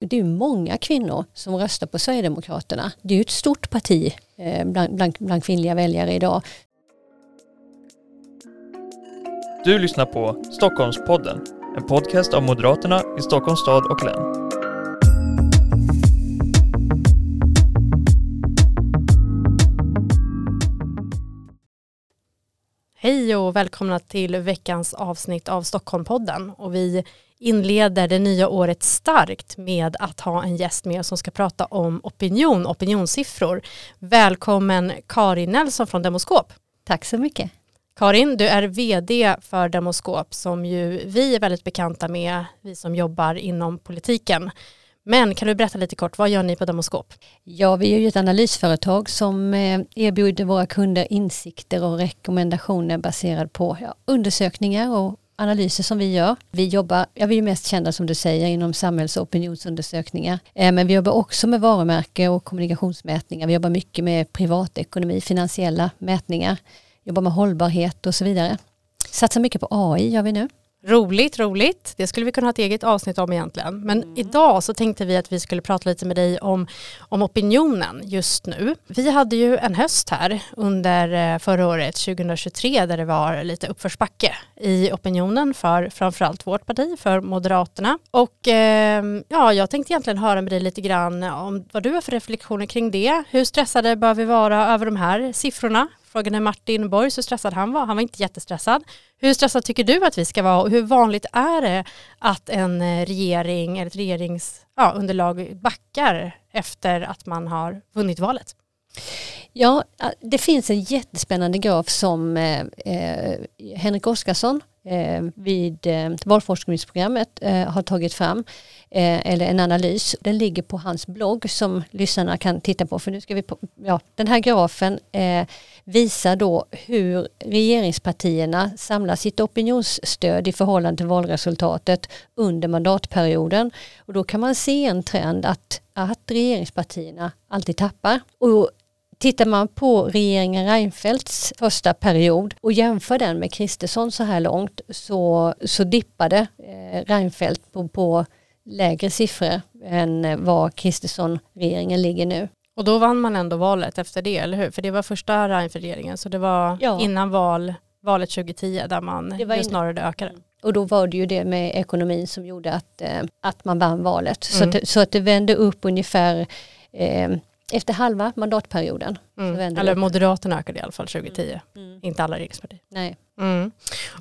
Det är många kvinnor som röstar på Sverigedemokraterna. Det är ju ett stort parti eh, bland, bland, bland kvinnliga väljare idag. Du lyssnar på Stockholmspodden, en podcast av Moderaterna i Stockholms stad och län. Hej och välkomna till veckans avsnitt av Stockholmpodden. Och vi inleder det nya året starkt med att ha en gäst med oss som ska prata om opinion, opinionssiffror. Välkommen Karin Nelson från Demoskop. Tack så mycket. Karin, du är vd för Demoskop som ju vi är väldigt bekanta med, vi som jobbar inom politiken. Men kan du berätta lite kort, vad gör ni på Demoskop? Ja, vi är ju ett analysföretag som eh, erbjuder våra kunder insikter och rekommendationer baserade på ja, undersökningar och analyser som vi gör. Vi jobbar, ja vi är mest kända som du säger inom samhälls och opinionsundersökningar. Eh, men vi jobbar också med varumärke och kommunikationsmätningar. Vi jobbar mycket med privatekonomi, finansiella mätningar. Jobbar med hållbarhet och så vidare. Satsar mycket på AI gör vi nu. Roligt, roligt. Det skulle vi kunna ha ett eget avsnitt om egentligen. Men mm. idag så tänkte vi att vi skulle prata lite med dig om, om opinionen just nu. Vi hade ju en höst här under eh, förra året, 2023, där det var lite uppförsbacke i opinionen för framförallt vårt parti, för Moderaterna. Och eh, ja, jag tänkte egentligen höra med dig lite grann om vad du har för reflektioner kring det. Hur stressade bör vi vara över de här siffrorna Frågade Martin Borg hur stressad han var. Han var inte jättestressad. Hur stressad tycker du att vi ska vara och hur vanligt är det att en eh, regering eller ett regeringsunderlag ja, backar efter att man har vunnit valet? Ja, det finns en jättespännande graf som eh, eh Henrik Oskarsson eh, vid eh, valforskningsprogrammet eh, har tagit fram. Eh, eller en analys. Den ligger på hans blogg som lyssnarna kan titta på. För nu ska vi på, ja, den här grafen eh, visar då hur regeringspartierna samlar sitt opinionsstöd i förhållande till valresultatet under mandatperioden. Och då kan man se en trend att, att regeringspartierna alltid tappar. Och Tittar man på regeringen Reinfeldts första period och jämför den med Kristersson så här långt så, så dippade eh, Reinfeldt på, på lägre siffror än vad Kristersson-regeringen ligger nu. Och då vann man ändå valet efter det, eller hur? För det var första Reinfeldt-regeringen, så det var ja. innan val, valet 2010 där man det ju snarare ökade. Och då var det ju det med ekonomin som gjorde att, eh, att man vann valet. Mm. Så, att, så att det vände upp ungefär eh, efter halva mandatperioden. Mm. Eller Moderaterna ökade i alla fall 2010, mm. inte alla regeringspartier. Nej. Mm.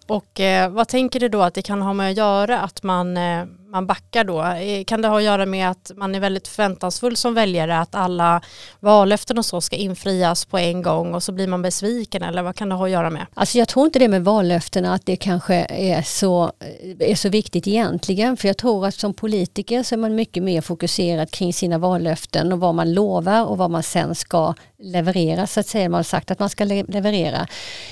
Och eh, vad tänker du då att det kan ha med att göra att man, eh, man backar då? Eh, kan det ha att göra med att man är väldigt förväntansfull som väljare att alla vallöften och så ska infrias på en gång och så blir man besviken eller vad kan det ha att göra med? Alltså jag tror inte det med vallöftena att det kanske är så, eh, är så viktigt egentligen för jag tror att som politiker så är man mycket mer fokuserad kring sina vallöften och vad man lovar och vad man sen ska leverera så att säga. Man har sagt att man ska leverera.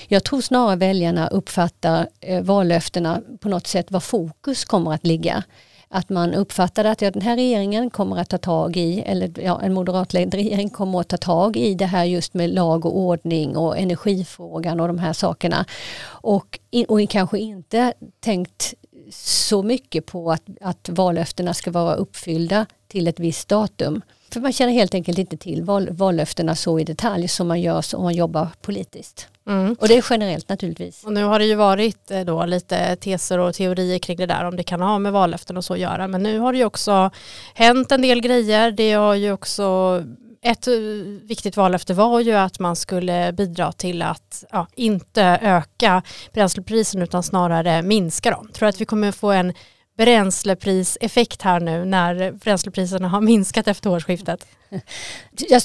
Jag tror snarare väljarna uppfattar eh, vallöftena på något sätt var fokus kommer att ligga. Att man uppfattar att ja, den här regeringen kommer att ta tag i, eller ja, en moderatledd regering kommer att ta tag i det här just med lag och ordning och energifrågan och de här sakerna. Och, och kanske inte tänkt så mycket på att, att vallöftena ska vara uppfyllda till ett visst datum. För man känner helt enkelt inte till val, vallöftena så i detalj som man gör om man jobbar politiskt. Mm. Och det är generellt naturligtvis. Och nu har det ju varit eh, då lite teser och teorier kring det där om det kan ha med vallöften och så att göra. Men nu har det ju också hänt en del grejer. Det har ju också ett eh, viktigt vallöfte var ju att man skulle bidra till att ja, inte öka bränsleprisen utan snarare minska dem. Tror att vi kommer få en bränslepriseffekt här nu när bränslepriserna har minskat efter årsskiftet? Jag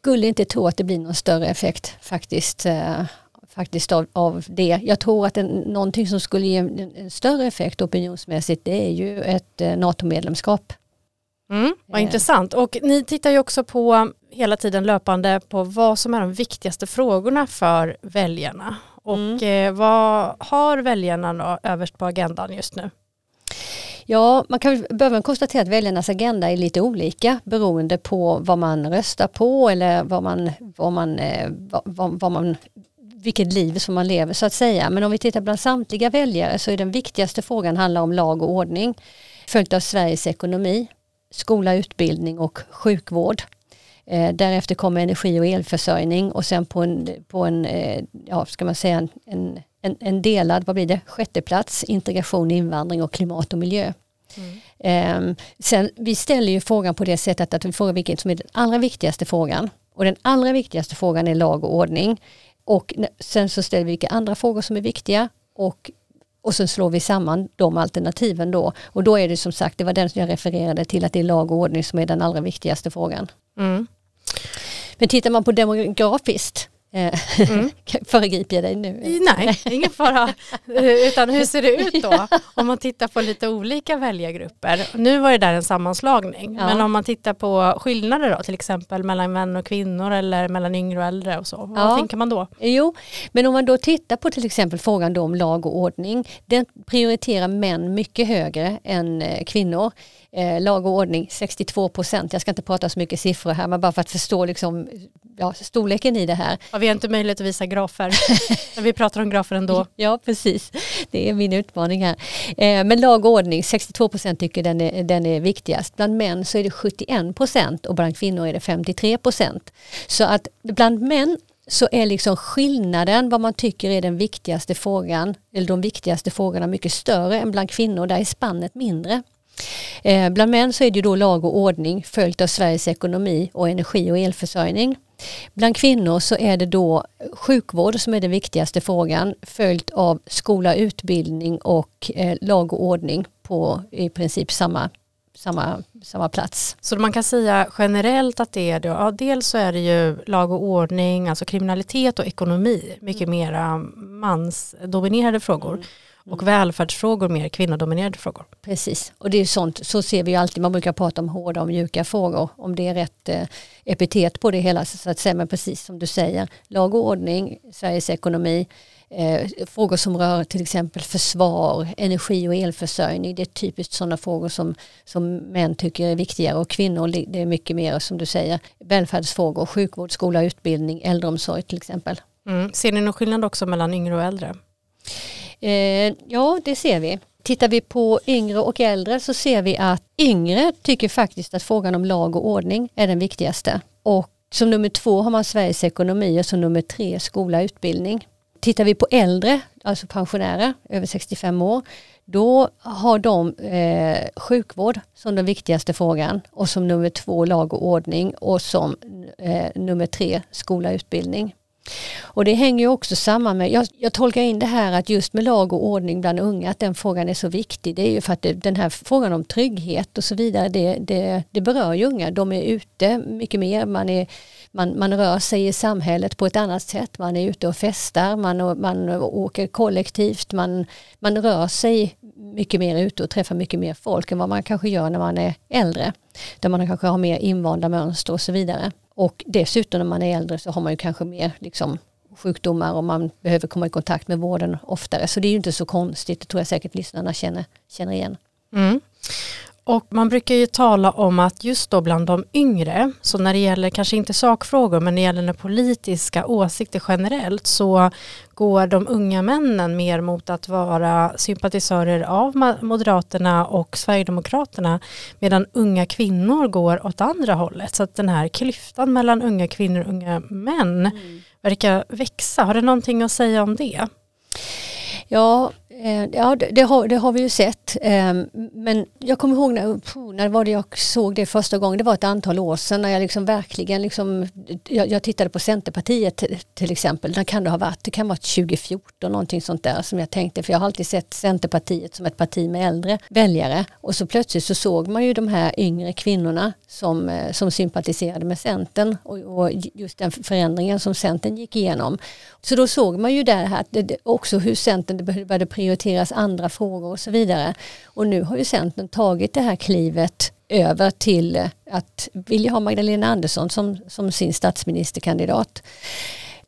skulle inte tro att det blir någon större effekt faktiskt, eh, faktiskt av, av det. Jag tror att en, någonting som skulle ge en, en större effekt opinionsmässigt det är ju ett eh, NATO-medlemskap. Mm, vad eh. intressant. Och ni tittar ju också på hela tiden löpande på vad som är de viktigaste frågorna för väljarna. Och mm. vad har väljarna då överst på agendan just nu? Ja, man kan behöva konstatera att väljarnas agenda är lite olika beroende på vad man röstar på eller vad man, vad man, eh, vad, vad man vilket liv som man lever så att säga. Men om vi tittar bland samtliga väljare så är den viktigaste frågan handlar om lag och ordning följt av Sveriges ekonomi. skola, utbildning och sjukvård. Eh, därefter kommer energi och elförsörjning och sen på en, på en eh, ja, ska man säga en, en, en delad, vad blir det, sjätte plats, integration, invandring och klimat och miljö. Mm. Eh, sen, vi ställer ju frågan på det sättet att vi frågar vilken som är den allra viktigaste frågan. Och den allra viktigaste frågan är lag och ordning. Och sen så ställer vi vilka andra frågor som är viktiga och och så slår vi samman de alternativen då. Och då är det som sagt, det var den som jag refererade till, att det är lag och ordning som är den allra viktigaste frågan. Mm. Men tittar man på demografiskt mm. Föregriper jag dig nu? Nej, ingen fara. Eh, utan hur ser det ut då? Om man tittar på lite olika väljargrupper. Nu var det där en sammanslagning. Ja. Men om man tittar på skillnader då, till exempel mellan män och kvinnor eller mellan yngre och äldre och så. Vad ja. tänker man då? Jo, men om man då tittar på till exempel frågan om lag och ordning. Den prioriterar män mycket högre än eh, kvinnor eh, lag och ordning 62 procent. Jag ska inte prata så mycket siffror här men bara för att förstå liksom, ja, storleken i det här. Ja, vi har inte möjlighet att visa grafer, men vi pratar om grafer ändå. Ja precis, det är min utmaning här. Eh, men lag och ordning, 62 procent tycker den är, den är viktigast. Bland män så är det 71 procent och bland kvinnor är det 53 procent. Så att bland män så är liksom skillnaden vad man tycker är den viktigaste frågan, eller de viktigaste frågorna mycket större än bland kvinnor, där är spannet mindre. Eh, bland män så är det då lag och ordning följt av Sveriges ekonomi och energi och elförsörjning. Bland kvinnor så är det då sjukvård som är den viktigaste frågan följt av skola, utbildning och eh, lag och ordning på i princip samma, samma, samma plats. Så man kan säga generellt att det är det, ja, dels så är det ju lag och ordning, alltså kriminalitet och ekonomi, mycket mm. mera mansdominerade frågor. Mm och välfärdsfrågor mer kvinnodominerade frågor. Precis, och det är sånt, så ser vi alltid, man brukar prata om hårda och mjuka frågor, om det är rätt eh, epitet på det hela så att säga, men precis som du säger, lag och ordning, Sveriges ekonomi, eh, frågor som rör till exempel försvar, energi och elförsörjning, det är typiskt sådana frågor som, som män tycker är viktigare och kvinnor det är mycket mer som du säger, välfärdsfrågor, sjukvård, skola, utbildning, äldreomsorg till exempel. Mm. Ser ni någon skillnad också mellan yngre och äldre? Eh, ja, det ser vi. Tittar vi på yngre och äldre så ser vi att yngre tycker faktiskt att frågan om lag och ordning är den viktigaste. Och som nummer två har man Sveriges ekonomi och som nummer tre skola och utbildning. Tittar vi på äldre, alltså pensionärer över 65 år, då har de eh, sjukvård som den viktigaste frågan och som nummer två lag och ordning och som eh, nummer tre skola och utbildning. Och det hänger ju också samman med, jag, jag, tolkar in det här att just med lag och ordning bland unga, att den frågan är så viktig. Det är ju för att det, den här frågan om trygghet och så vidare, det, det, det berör ju unga. De är ute mycket mer, man, är, man, man rör sig i samhället på ett annat sätt. Man är ute och festar, man, man åker kollektivt, man, man rör sig mycket mer ute och träffar mycket mer folk än vad man kanske gör när man är äldre. Där man kanske har mer invanda mönster och så vidare. Och dessutom när man är äldre så har man ju kanske mer liksom, sjukdomar och man behöver komma i kontakt med vården oftare. Så det är ju inte så konstigt, det tror jag säkert lyssnarna känner, känner igen. Mm. Och man brukar ju tala om att just då bland de yngre, så när det gäller kanske inte sakfrågor men när det gäller den politiska åsikter generellt så går de unga männen mer mot att vara sympatisörer av Moderaterna och Sverigedemokraterna medan unga kvinnor går åt andra hållet. Så att den här klyftan mellan unga kvinnor och unga män mm. verkar växa. Har du någonting att säga om det? Ja, Eh, ja, det, det, har, det har vi ju sett. Ehm, men jag kommer ihåg när, när var det jag såg det första gången. Det var ett antal år sedan när jag liksom verkligen liksom, jag, jag tittade på Centerpartiet till exempel. När kan det ha varit? Det kan vara 2014 någonting sånt där som jag tänkte. För jag har alltid sett Centerpartiet som ett parti med äldre väljare. Och så plötsligt så såg man ju de här yngre kvinnorna som, eh, som sympatiserade med Centern och, och just den förändringen som Centern gick igenom. Så då såg man ju där att det, också hur Centern började prioritera prioriteras andra frågor och så vidare. Och nu har ju Centern tagit det här klivet över till att vilja ha Magdalena Andersson som, som sin statsministerkandidat.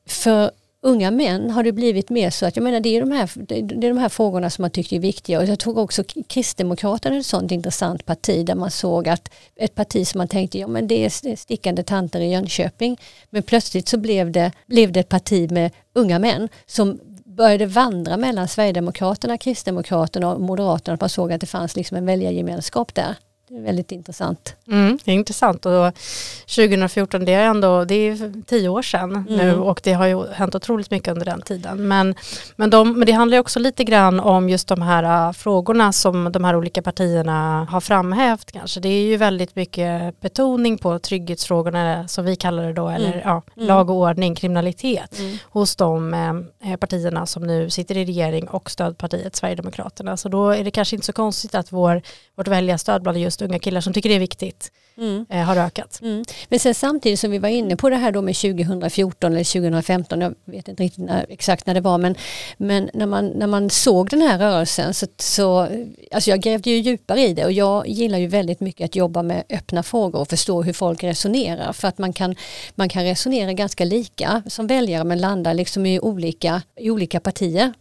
För unga män har det blivit mer så att jag menar det är de här, det är de här frågorna som man tycker är viktiga och jag tror också Kristdemokraterna är ett sånt intressant parti där man såg att ett parti som man tänkte ja men det är stickande tanter i Jönköping men plötsligt så blev det, blev det ett parti med unga män som började vandra mellan Sverigedemokraterna, Kristdemokraterna och Moderaterna. Att man såg att det fanns liksom en väljargemenskap där väldigt intressant. Mm, det är intressant och 2014 det är ändå det är tio år sedan mm. nu och det har ju hänt otroligt mycket under den tiden. Men, men, de, men det handlar också lite grann om just de här uh, frågorna som de här olika partierna har framhävt kanske. Det är ju väldigt mycket betoning på trygghetsfrågorna som vi kallar det då mm. eller ja, mm. lag och ordning, kriminalitet mm. hos de eh, partierna som nu sitter i regering och stödpartiet Sverigedemokraterna. Så då är det kanske inte så konstigt att vår, vårt väljarstöd bland just unga killar som tycker det är viktigt mm. eh, har ökat. Mm. Men sen samtidigt som vi var inne på det här då med 2014 eller 2015, jag vet inte riktigt när, exakt när det var, men, men när, man, när man såg den här rörelsen så, så alltså jag grävde ju djupare i det och jag gillar ju väldigt mycket att jobba med öppna frågor och förstå hur folk resonerar för att man kan, man kan resonera ganska lika som väljare men landa liksom i olika, i olika partier.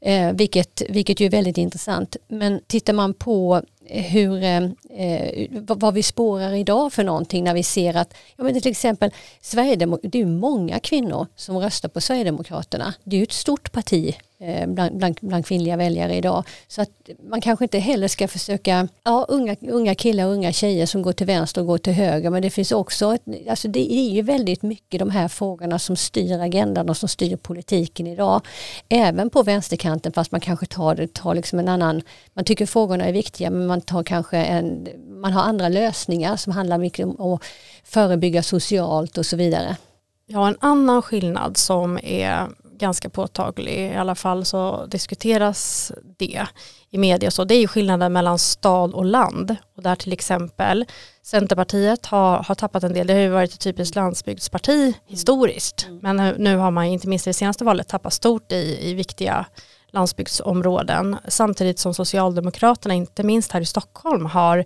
Eh, vilket, vilket ju är väldigt intressant. Men tittar man på hur, eh, eh vad vi spårar idag för någonting när vi ser att, ja men till exempel Sverigedemok det är många kvinnor som röstar på Sverigedemokraterna. Det är ju ett stort parti Eh, bland, bland, bland, kvinnliga väljare idag. Så att man kanske inte heller ska försöka, ja unga, unga killar och unga tjejer som går till vänster och går till höger men det finns också, ett, alltså det är ju väldigt mycket de här frågorna som styr agendan och som styr politiken idag. Även på vänsterkanten fast man kanske tar, tar liksom en annan, man tycker frågorna är viktiga men man tar kanske en, man har andra lösningar som handlar mycket om att förebygga socialt och så vidare. Ja, en annan skillnad som är ganska påtaglig. I alla fall så diskuteras det i media. Så det är ju skillnaden mellan stad och land. Och där till exempel Centerpartiet har, har tappat en del. Det har ju varit ett typiskt landsbygdsparti historiskt. Mm. Men nu, nu har man inte minst i det senaste valet tappat stort i, i viktiga landsbygdsområden. Samtidigt som Socialdemokraterna, inte minst här i Stockholm, har,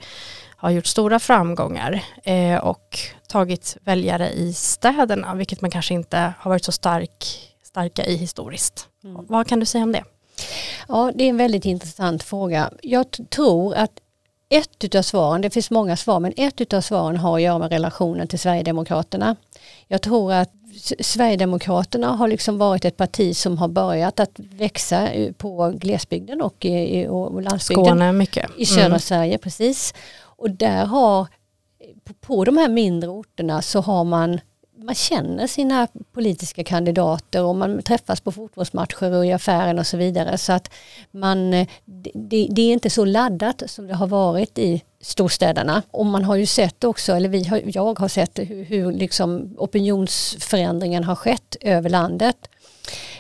har gjort stora framgångar eh, och tagit väljare i städerna, vilket man kanske inte har varit så stark starka i historiskt. Mm. Vad kan du säga om det? Ja, det är en väldigt intressant fråga. Jag tror att ett utav svaren, det finns många svar, men ett utav svaren har att göra med relationen till Sverigedemokraterna. Jag tror att Sverigedemokraterna har liksom varit ett parti som har börjat att växa på glesbygden och, i, och landsbygden. Skåne mycket. I södra mm. Sverige, precis. Och där har, på de här mindre orterna så har man man känner sina politiska kandidater och man träffas på fotbollsmatcher och i affären och så vidare. Så att man, det, det, är inte så laddat som det har varit i storstäderna. Och man har ju sett också, eller vi har, jag har sett hur, hur liksom opinionsförändringen har skett över landet.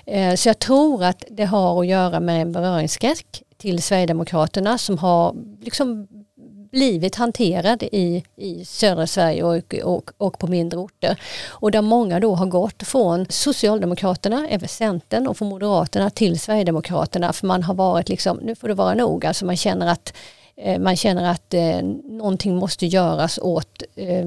Eh, så jag tror att det har att göra med en beröringsskräck till Sverigedemokraterna som har liksom blivit hanterad i, i södra Sverige och, och, och, på mindre orter. Och där många då har gått från Socialdemokraterna, även Centern och från Moderaterna till Sverigedemokraterna för man har varit liksom, nu får det vara nog, alltså man känner att eh, man känner att eh, någonting måste göras åt eh,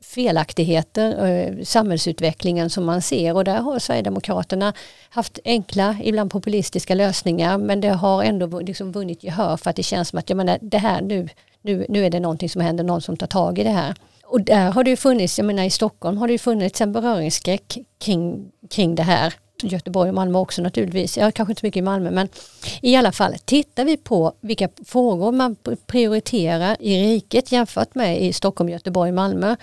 felaktigheter, eh, samhällsutvecklingen som man ser och där har Sverigedemokraterna haft enkla, ibland populistiska lösningar men det har ändå liksom vunnit gehör för att det känns som att jag menar, det här nu, nu, nu är det någonting som händer, någon som tar tag i det här. Och där har det ju funnits, jag menar i Stockholm har det ju funnits en beröringsskräck kring, kring det här. Göteborg och Malmö också naturligtvis, ja, kanske inte så mycket i Malmö men i alla fall tittar vi på vilka frågor man prioriterar i riket jämfört med i Stockholm, Göteborg, Malmö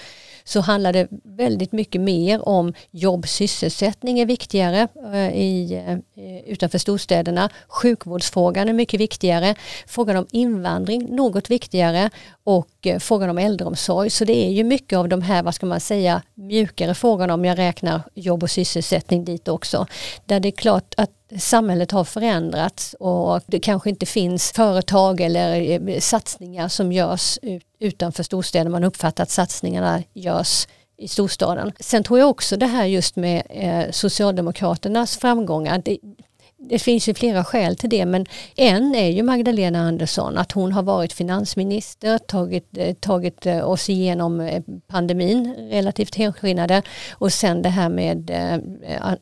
så handlar det väldigt mycket mer om jobb, sysselsättning är viktigare eh, i, eh, eh, utanför storstäderna. Sjukvårdsfrågan är mycket viktigare. Frågan om invandring något viktigare och eh, frågan om äldreomsorg. Så det är ju mycket av de här, vad ska man säga, mjukare frågorna om jag räknar jobb och sysselsättning dit också. Där det är klart att samhället har förändrats och det kanske inte finns företag eller eh, satsningar som görs utanför storstäder. Man uppfattar att satsningarna görs i storstaden. Sen tror jag också det här just med eh, Socialdemokraternas framgångar. Det, finns ju flera skäl till det men en är ju Magdalena Andersson att hon har varit finansminister, tagit, eh, tagit eh, oss igenom eh, pandemin relativt helskinnade och sen det här med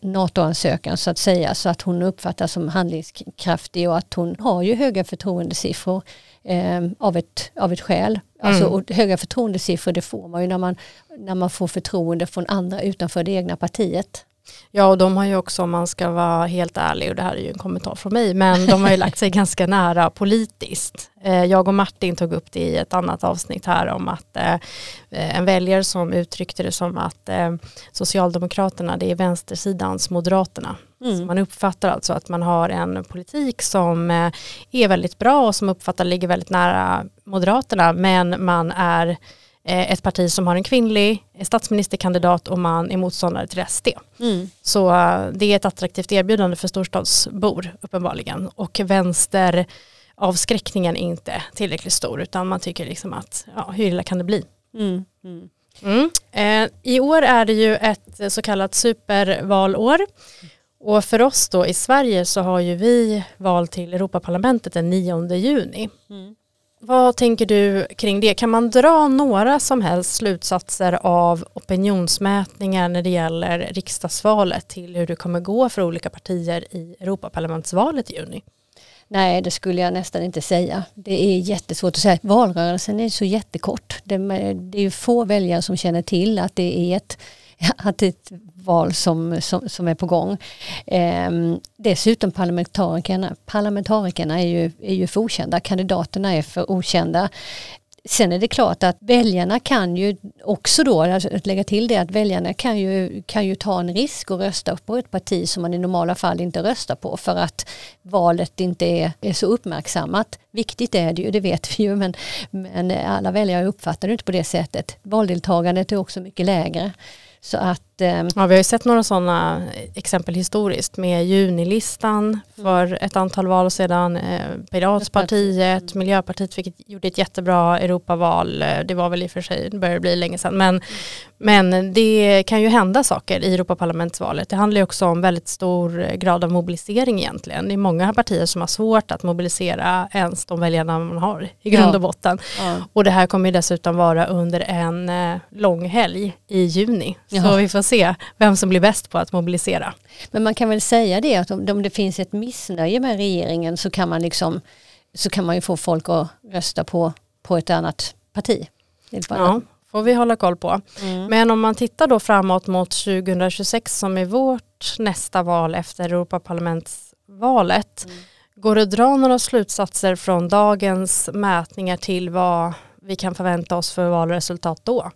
NATO-ansökan så att säga så att hon uppfattas som handlingskraftig och att hon har ju höga förtroendesiffror eh, av, ett, av ett skäl. Alltså, mm. höga förtroendesiffror det får man ju när man, när man får förtroende från andra utanför det egna partiet. Ja, och de har ju också, om man ska vara helt ärlig, och det här är ju en kommentar från mig, men de har ju lagt sig ganska nära politiskt. Eh, jag och Martin tog upp det i ett annat avsnitt här om att eh, en väljare som uttryckte det som att eh, Socialdemokraterna, det är vänstersidans Moderaterna. Mm. Man uppfattar alltså att man har en politik som är väldigt bra och som uppfattar ligger väldigt nära Moderaterna, men man är Eh, ett parti som har en kvinnlig statsministerkandidat och man är motståndare till SD. Mm. Så eh, det är ett attraktivt erbjudande för storstadsbor uppenbarligen och vänster avskräckningen är inte tillräckligt stor utan man tycker liksom att ja, hur illa kan det bli? Mm. Mm. mm. Eh, I år är det ju ett så kallat supervalår och för oss då i Sverige så har ju vi val till Europaparlamentet den 9 juni. Vad tänker du kring det? Kan man dra några som helst slutsatser av opinionsmätningar när det gäller riksdagsvalet till hur det kommer gå för olika partier i Europaparlamentsvalet i juni? Nej, det skulle jag nästan inte säga. Det är jättesvårt att säga. Valrörelsen är så jättekort. Det, är få väljare som känner till att det är ett att det är ett val som, som, som är på gång. Eh, dessutom parlamentarikerna, parlamentarikerna är ju, är ju för okända, kandidaterna är för okända. Sen är det klart att väljarna kan ju också då, alltså, att lägga till det, att väljarna kan ju, kan ju ta en risk och rösta på ett parti som man i normala fall inte röstar på för att valet inte är, är så uppmärksammat. Viktigt är det ju, det vet vi ju, men, men alla väljare uppfattar det inte på det sättet. Valdeltagandet är också mycket lägre. Så att, eh, ja, vi har ju sett några sådana exempel historiskt med junilistan mm. för ett antal val sedan. Eh, Piratpartiet, mm. Miljöpartiet fick, gjorde ett jättebra Europaval. Eh, det var väl i och för sig, det började bli länge sedan. Men, mm. men det kan ju hända saker i Europaparlamentsvalet. Det handlar ju också om väldigt stor grad av mobilisering egentligen. Det är många partier som har svårt att mobilisera ens de väljarna man har i grund och botten. Ja. Och det här kommer ju dessutom vara under en eh, lång helg i juni. Så Jaha. vi får se vem som blir bäst på att mobilisera. Men man kan väl säga det att om, om det finns ett missnöje med regeringen så kan man liksom så kan man ju få folk att rösta på, på ett annat parti. Ja, får vi hålla koll på. Mm. Men om man tittar då framåt mot 2026 som är vårt nästa val efter Europaparlamentsvalet. Mm. Går det att dra några slutsatser från dagens mätningar till vad vi kan förvänta oss för valresultat då?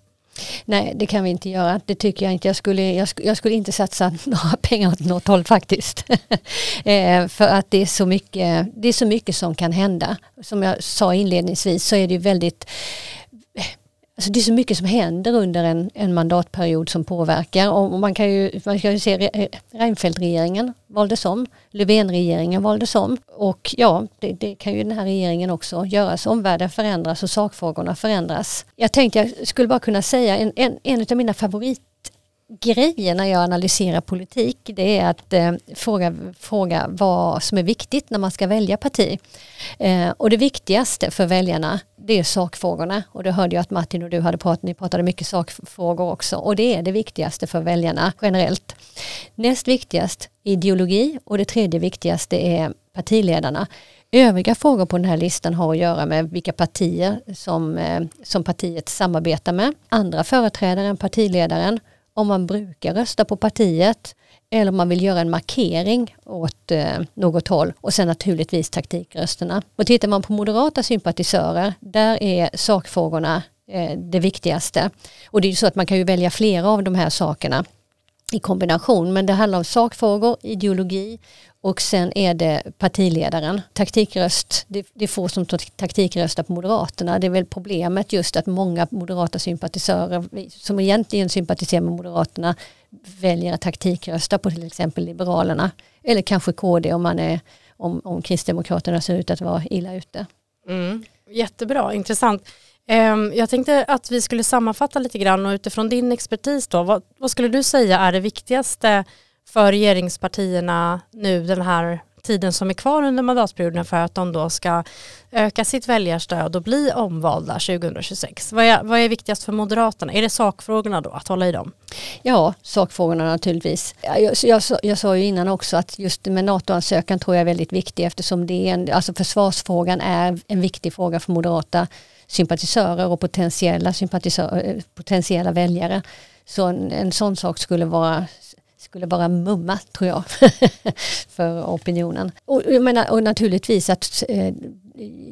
Nej, det kan vi inte göra. Det tycker jag inte. Jag skulle, jag, jag skulle inte satsa några pengar åt något håll faktiskt. eh, för att det är, så mycket, det är så mycket som kan hända. Som jag sa inledningsvis så är det väldigt Alltså det är så mycket som händer under en, en mandatperiod som påverkar och man kan ju, man kan ju se eh, Reinfeldt-regeringen valdes om, Löfven-regeringen valdes om och ja, det, det, kan ju den här regeringen också göra. Så omvärlden förändras och sakfrågorna förändras. Jag tänkte jag skulle bara kunna säga en, en, en av mina favoritgrejer när jag analyserar politik det är att eh, fråga, fråga vad som är viktigt när man ska välja parti. Eh, och det viktigaste för väljarna det är sakfrågorna. Och det hörde jag att Martin och du hade pratat, ni pratade mycket sakfrågor också. Och det är det viktigaste för väljarna generellt. Näst viktigast ideologi. Och det tredje viktigaste är partiledarna. Övriga frågor på den här listan har att göra med vilka partier som, eh, som partiet samarbetar med, andra företrädare än partiledaren om man brukar rösta på partiet eller om man vill göra en markering åt eh, något håll och sen naturligtvis taktikrösterna. Och tittar man på moderata sympatisörer, där är sakfrågorna eh, det viktigaste. Och det är ju så att man kan ju välja flera av de här sakerna i kombination, men det handlar om sakfrågor, ideologi och sen är det partiledaren. Taktikröst, det, det är få som taktikröstar på Moderaterna. Det är väl problemet just att många moderata sympatisörer som egentligen sympatiserar med Moderaterna väljer att taktikrösta på till exempel Liberalerna. Eller kanske KD om, man är, om, om Kristdemokraterna ser ut att vara illa ute. Mm. Jättebra, intressant. Ehm, jag tänkte att vi skulle sammanfatta lite grann och utifrån din expertis då, vad, vad skulle du säga är det viktigaste för regeringspartierna nu den här tiden som är kvar under mandatperioden för att de då ska öka sitt väljarstöd och bli omvalda 2026. Vad är, vad är viktigast för Moderaterna? Är det sakfrågorna då, att hålla i dem? Ja, sakfrågorna naturligtvis. Jag, jag, jag sa ju innan också att just med NATO-ansökan tror jag är väldigt viktig eftersom det är en, alltså försvarsfrågan är en viktig fråga för moderata sympatisörer och potentiella, sympatisörer, potentiella väljare. Så en, en sån sak skulle vara skulle bara mumma tror jag för opinionen. Och, jag menar, och naturligtvis att eh,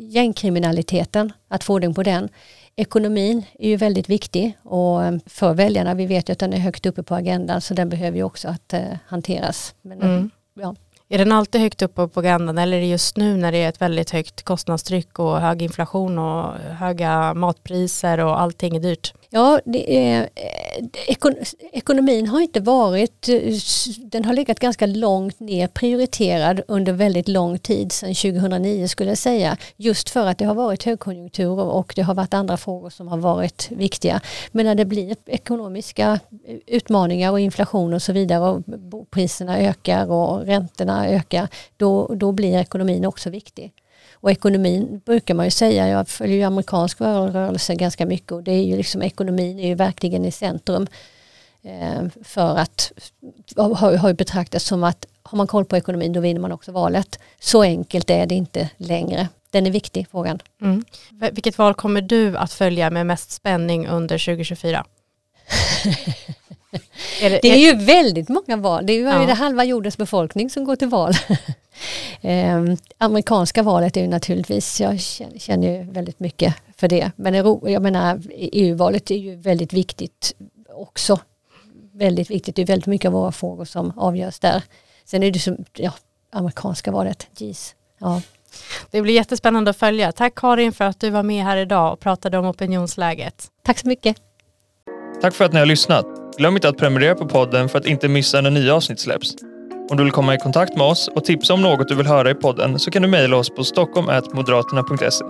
gängkriminaliteten, att få ordning på den. Ekonomin är ju väldigt viktig och eh, för väljarna, vi vet ju att den är högt uppe på agendan så den behöver ju också att eh, hanteras. Men, mm. ja. Är den alltid högt upp på propagandan eller är det just nu när det är ett väldigt högt kostnadstryck och hög inflation och höga matpriser och allting är dyrt? Ja, det är, eh, ekon, ekonomin har inte varit, eh, den har legat ganska långt ner prioriterad under väldigt lång tid, sedan 2009 skulle jag säga. Just för att det har varit högkonjunkturer och det har varit andra frågor som har varit viktiga. Men när det blir ekonomiska utmaningar och inflation och så vidare och priserna ökar och räntorna ökar, då, då blir ekonomin också viktig. Och ekonomin brukar man ju säga, jag följer ju amerikansk rörelse ganska mycket och det är ju liksom ekonomin är ju verkligen i centrum. Eh, för att har, ju betraktats som att har man koll på ekonomin då vinner man också valet. Så enkelt är det inte längre. Den är viktig frågan. Mm. Vilket val kommer du att följa med mest spänning under 2024? är det, det, är ju väldigt många val. Det är ju ja. halva jordens befolkning som går till val. Eh, amerikanska valet är ju naturligtvis, jag känner, känner ju väldigt mycket för det. Men jag menar EU-valet är ju väldigt viktigt också. Väldigt viktigt, det är väldigt mycket av våra frågor som avgörs där. Sen är det som, ja, amerikanska valet, geez. Ja. Det blir jättespännande att följa. Tack Karin för att du var med här idag och pratade om opinionsläget. Tack så mycket. Tack för att ni har lyssnat. Glöm inte att prenumerera på podden för att inte missa när nya avsnitt släpps. Om du vill komma i kontakt med oss och tipsa om något du vill höra i podden så kan du mejla oss på stockholm.moderaterna.se.